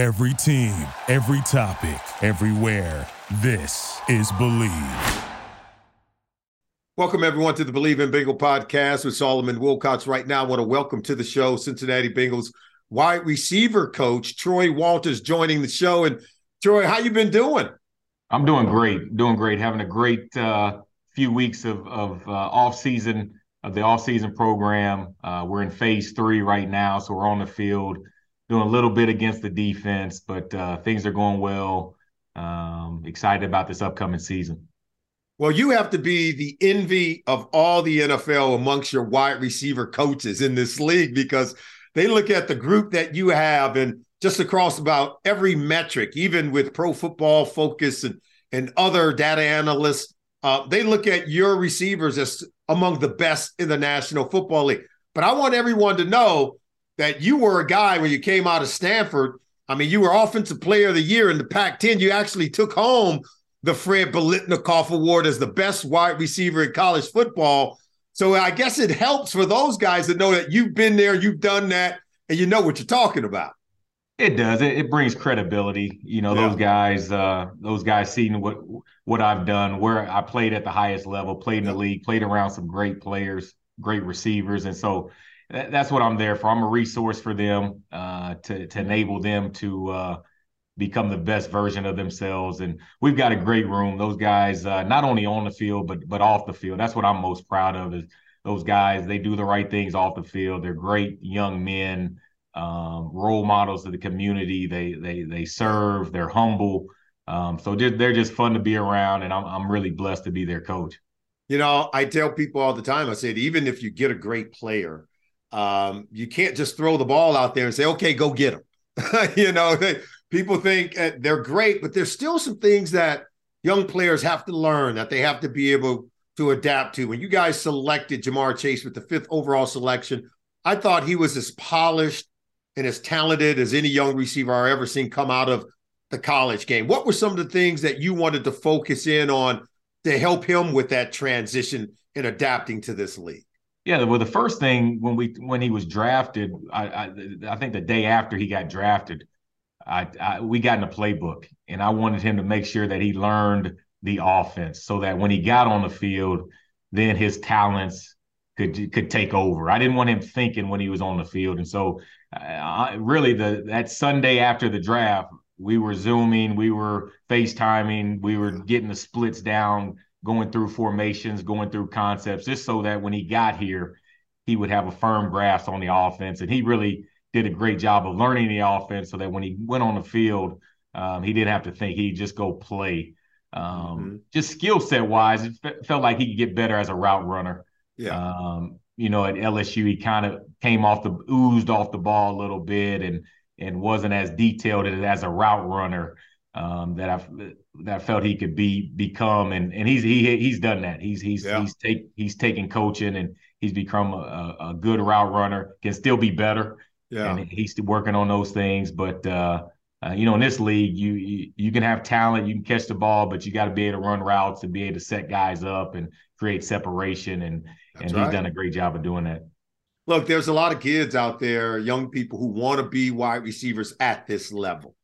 Every team, every topic, everywhere. This is Bleav. Welcome, everyone, to the Bleav in Bengal podcast with Solomon Wilcots. Right now, I want to welcome to the show Cincinnati Bengals wide receiver coach Troy Walters joining the show. And Troy, how you been doing? I'm doing great. Doing great. Having a great uh, few weeks of of uh, off season of the off season program. Uh, we're in phase three right now, so we're on the field doing a little bit against the defense, but uh, things are going well. Um, excited about this upcoming season. Well, you have to be the envy of all the NFL amongst your wide receiver coaches in this league because they look at the group that you have and just across about every metric, even with pro football focus and, and other data analysts, uh, they look at your receivers as among the best in the National Football League. But I want everyone to know that you were a guy when you came out of Stanford. I mean, you were Offensive Player of the Year in the Pac 10. You actually took home the Fred Biletnikoff Award as the best wide receiver in college football. So I guess it helps for those guys to know that you've been there, you've done that, and you know what you're talking about. It does. It, it brings credibility. You know, yeah. those guys, uh, those guys seeing what what I've done, where I played at the highest level, played in the league, played around some great players, great receivers, and so that's what I'm there for. I'm a resource for them uh, to to enable them to uh, become the best version of themselves. And we've got a great room. Those guys, uh, not only on the field but but off the field. That's what I'm most proud of. Is those guys? They do the right things off the field. They're great young men, um, role models of the community. They they they serve. They're humble. Um, so they're, they're just fun to be around, and I'm I'm really blessed to be their coach. You know, I tell people all the time. I said, even if you get a great player, um, you can't just throw the ball out there and say, "Okay, go get them." you know, they, people think uh, they're great, but there's still some things that young players have to learn that they have to be able to adapt to. When you guys selected Ja'Marr Chase with the fifth overall selection, I thought he was as polished and as talented as any young receiver I've ever seen come out of the college game. What were some of the things that you wanted to focus in on to help him with that transition and adapting to this league? Yeah, well, the first thing when we when he was drafted, I I, I think the day after he got drafted, I, I, we got in a playbook, and I wanted him to make sure that he learned the offense, so that when he got on the field, then his talents could could take over. I didn't want him thinking when he was on the field, and so I, really the that Sunday after the draft, we were zooming, we were FaceTiming, we were getting the splits down going through formations, going through concepts, just so that when he got here, he would have a firm grasp on the offense. And he really did a great job of learning the offense so that when he went on the field, um, he didn't have to think. He'd just go play. Um, mm-hmm. Just skill set wise, it f- felt like he could get better as a route runner. Yeah. Um, you know, at LSU, he kind of came off the oozed off the ball a little bit and and wasn't as detailed as a route runner um, that I that I felt he could be become, and and he's he he's done that. He's he's yeah. he's take he's taken coaching and he's become a, a, good route runner. Can still be better. Yeah, and he's working on those things. But uh, uh, you know, in this league, you, you you can have talent, you can catch the ball, but you got to be able to run routes and be able to set guys up and create separation. And That's and right. he's done a great job of doing that. Look, there's a lot of kids out there, young people who want to be wide receivers at this level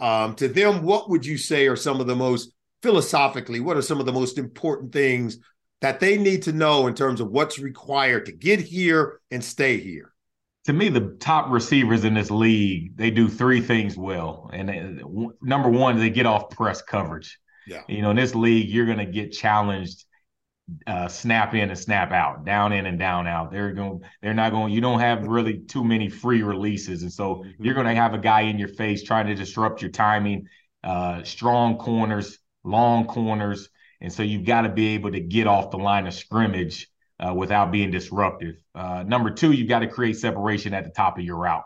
um, to them, what would you say are some of the most philosophically, what are some of the most important things that they need to know in terms of what's required to get here and stay here? To me, the top receivers in this league, they do three things well. And they, number one, they get off press coverage. Yeah. You know, in this league, you're going to get challenged uh, snap in and snap out, down in and down out. They're going, they're not going. You don't have really too many free releases, and so mm-hmm. you're going to have a guy in your face trying to disrupt your timing. Uh, strong corners, long corners, and so you've got to be able to get off the line of scrimmage uh, without being disruptive. Uh, number two, you've got to create separation at the top of your route.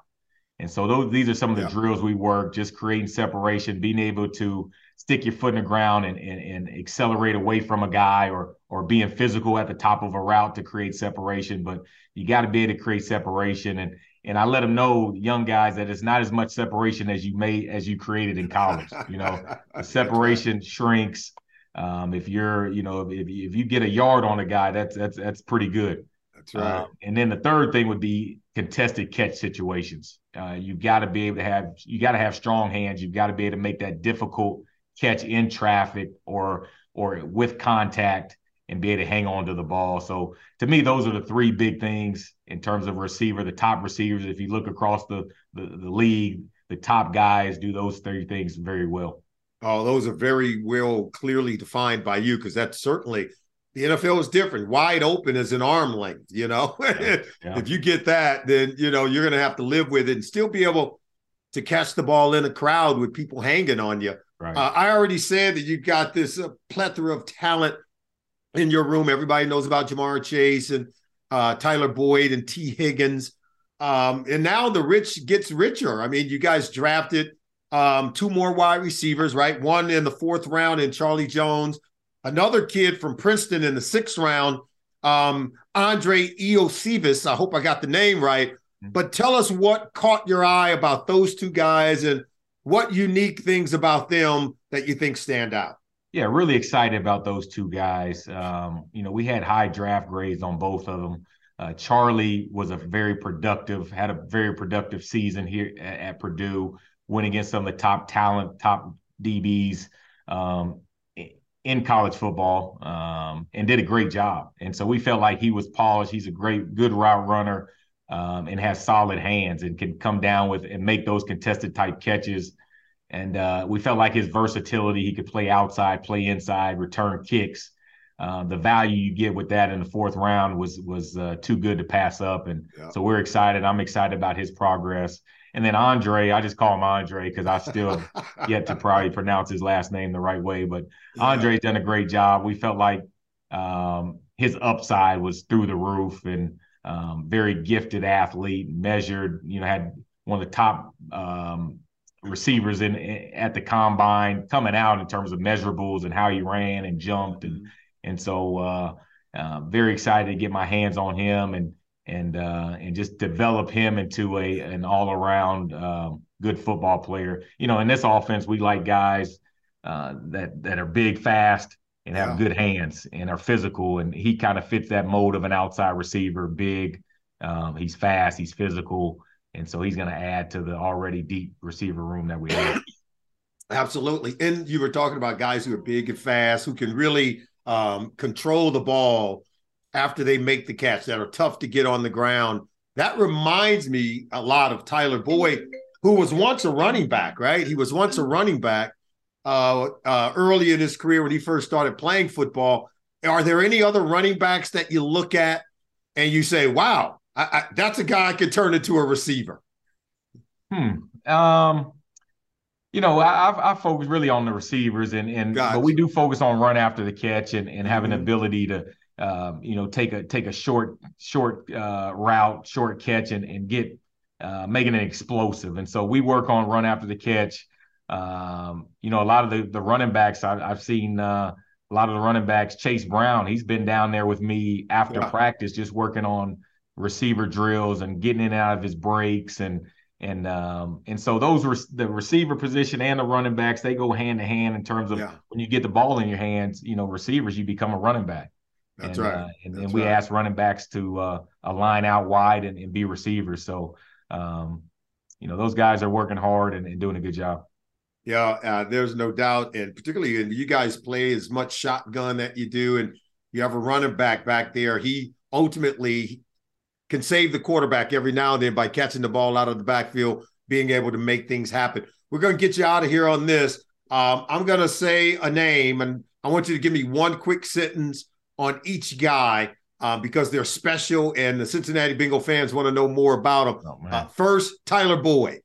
And so those these are some of the yeah. drills we work, just creating separation, being able to stick your foot in the ground and, and, and accelerate away from a guy or or being physical at the top of a route to create separation. But you got to be able to create separation. And and I let them know, young guys, that it's not as much separation as you may as you created in college. You know, separation shrinks. Um, if you're, you know, if, if you get a yard on a guy, that's that's that's pretty good. That's right. Uh, and then the third thing would be contested catch situations. Uh, you've got to be able to have you got to have strong hands. You've got to be able to make that difficult catch in traffic or or with contact and be able to hang on to the ball. So to me, those are the three big things in terms of receiver. The top receivers, if you look across the the, the league, the top guys do those three things very well. Oh, those are very well clearly defined by you because that's certainly the NFL is different. Wide open is an arm length, you know. Yeah, yeah. if you get that, then you know you're going to have to live with it and still be able to catch the ball in a crowd with people hanging on you. Right. Uh, I already said that you got this uh, plethora of talent in your room. Everybody knows about Ja'Marr Chase and uh, Tyler Boyd and Tee Higgins. Um, and now the rich gets richer. I mean, you guys drafted um, two more wide receivers, right? One in the fourth round in Charlie Jones, another kid from Princeton in the sixth round, um, Andrei Iosivas. I hope I got the name right. Mm-hmm. But tell us what caught your eye about those two guys and what unique things about them that you think stand out. Yeah, really excited about those two guys. Um, you know, we had high draft grades on both of them. Uh, Charlie was a very productive, had a very productive season here at, at, Purdue, went against some of the top talent, top DBs um, in college football, um, and did a great job. And so we felt like he was polished. He's a great, good route runner, um, and has solid hands and can come down with and make those contested type catches and uh, we felt like his versatility, he could play outside, play inside, return kicks. Uh, the value you get with that in the fourth round was was uh, too good to pass up, and yeah. so we're excited. I'm excited about his progress. And then Andre, I just call him Andre because I still yet to probably pronounce his last name the right way. But. Andre's done a great job. We felt like um, his upside was through the roof, and um, very gifted athlete, measured. You know, had one of the top um, receivers in at the combine coming out in terms of measurables and how he ran and jumped and and so uh, uh, very excited to get my hands on him and and uh, and just develop him into a an all around um, good football player. You know, in this offense, we like guys uh, that that are big, fast, and have yeah. good hands and are physical. And he kind of fits that mold of an outside receiver, big. Um, he's fast, he's physical, and so he's going to add to the already deep receiver room that we have. Absolutely. And you were talking about guys who are big and fast, who can really um, control the ball after they make the catch, that are tough to get on the ground. That reminds me a lot of Tyler Boyd, who was once a running back, right? He was once a running back uh, uh, early in his career when he first started playing football. Are there any other running backs that you look at and you say, wow, I, I, that's a guy I could turn into a receiver. Hmm. Um, you know, I, I focus really on the receivers, and and gotcha. but we do focus on run after the catch and and have an mm-hmm. ability to, um, you know, take a take a short short uh, route, short catch, and and get uh, making it explosive. And so we work on run after the catch. Um, you know, a lot of the the running backs I, have seen. Uh, a lot of the running backs, Chase Brown, he's been down there with me after yeah. practice, just working on receiver drills and getting in and out of his breaks and and um, and so those were the receiver position and the running backs they go hand to hand in terms of yeah. when you get the ball in your hands you know receivers you become a running back that's and, right uh, and then we right. ask running backs to uh, align out wide and, and be receivers so um, you know those guys are working hard and, and doing a good job yeah uh, there's no doubt and particularly and you guys play as much shotgun that you do and you have a running back back there he ultimately can save the quarterback every now and then by catching the ball out of the backfield, being able to make things happen. We're going to get you out of here on this. Um, I'm going to say a name, and I want you to give me one quick sentence on each guy uh, because they're special, and the Cincinnati Bengal fans want to know more about them. Oh, uh, first, Tyler Boyd.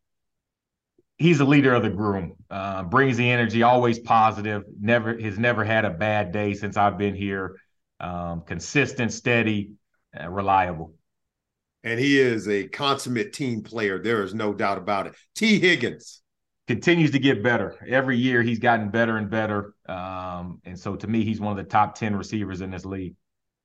He's a leader of the groom. Uh, brings the energy, always positive. Never has never had a bad day since I've been here. Um, consistent, steady, reliable and he is a consummate team player. There is no doubt about it. Tee Higgins continues to get better every year. He's gotten better and better, um, and so to me, he's one of the top ten receivers in this league.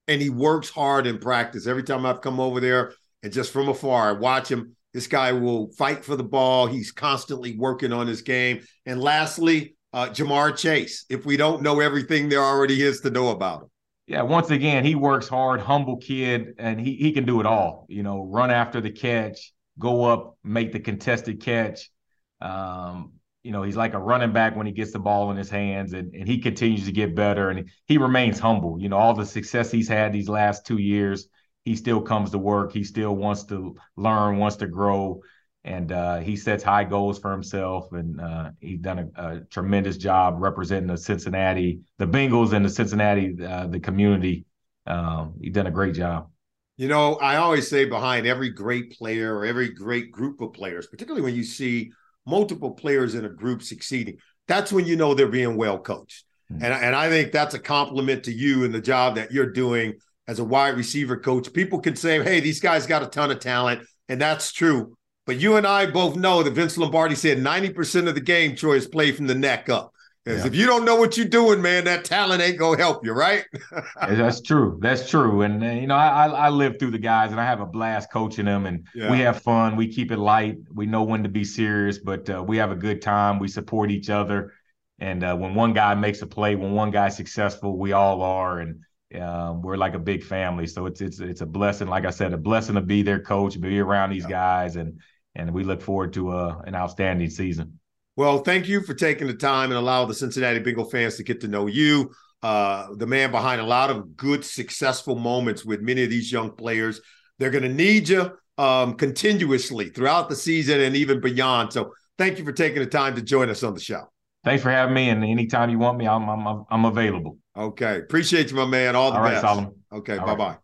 And he works hard in practice. Every time I've come over there and just from afar, I watch him. This guy will fight for the ball. He's constantly working on his game. And lastly, uh, Ja'Marr Chase. If we don't know everything there already is to know about him. Yeah, once again, he works hard, humble kid, and he he can do it all. You know, run after the catch, go up, make the contested catch. Um, you know, he's like a running back when he gets the ball in his hands, and, and he continues to get better, and he remains humble. You know, all the success he's had these last two years, he still comes to work. He still wants to learn, wants to grow, and uh, he sets high goals for himself. And uh, he's done a, a, tremendous job representing the Cincinnati, the Bengals, and the Cincinnati, uh, the community. Um, he's done a great job. You know, I always say behind every great player or every great group of players, particularly when you see multiple players in a group succeeding, that's when you know they're being well coached. Mm-hmm. And, and I think that's a compliment to you and the job that you're doing as a wide receiver coach. People can say, hey, these guys got a ton of talent, and that's true. But you and I both know that Vince Lombardi said 90% of the game, Troy, is played from the neck up. Because yeah. if you don't know what you're doing, man, that talent ain't gonna help you, right? That's true. That's true. And uh, you know, I, I live through the guys, and I have a blast coaching them, and yeah. we have fun. We keep it light. We know when to be serious, but uh, we have a good time. We support each other, and uh, when one guy makes a play, when one guy's successful, we all are, and um, we're like a big family. So it's it's it's a blessing. Like I said, a blessing to be their coach, be around these yeah. guys, and and we look forward to uh, an outstanding season. Well, thank you for taking the time and allow the Cincinnati Bengal fans to get to know you, uh, the man behind a lot of good, successful moments with many of these young players. They're going to need you um, continuously throughout the season and even beyond. So, thank you for taking the time to join us on the show. Thanks for having me. And anytime you want me, I'm I'm, I'm available. Okay, appreciate you, my man. All the All best. Solomon. Okay, bye bye.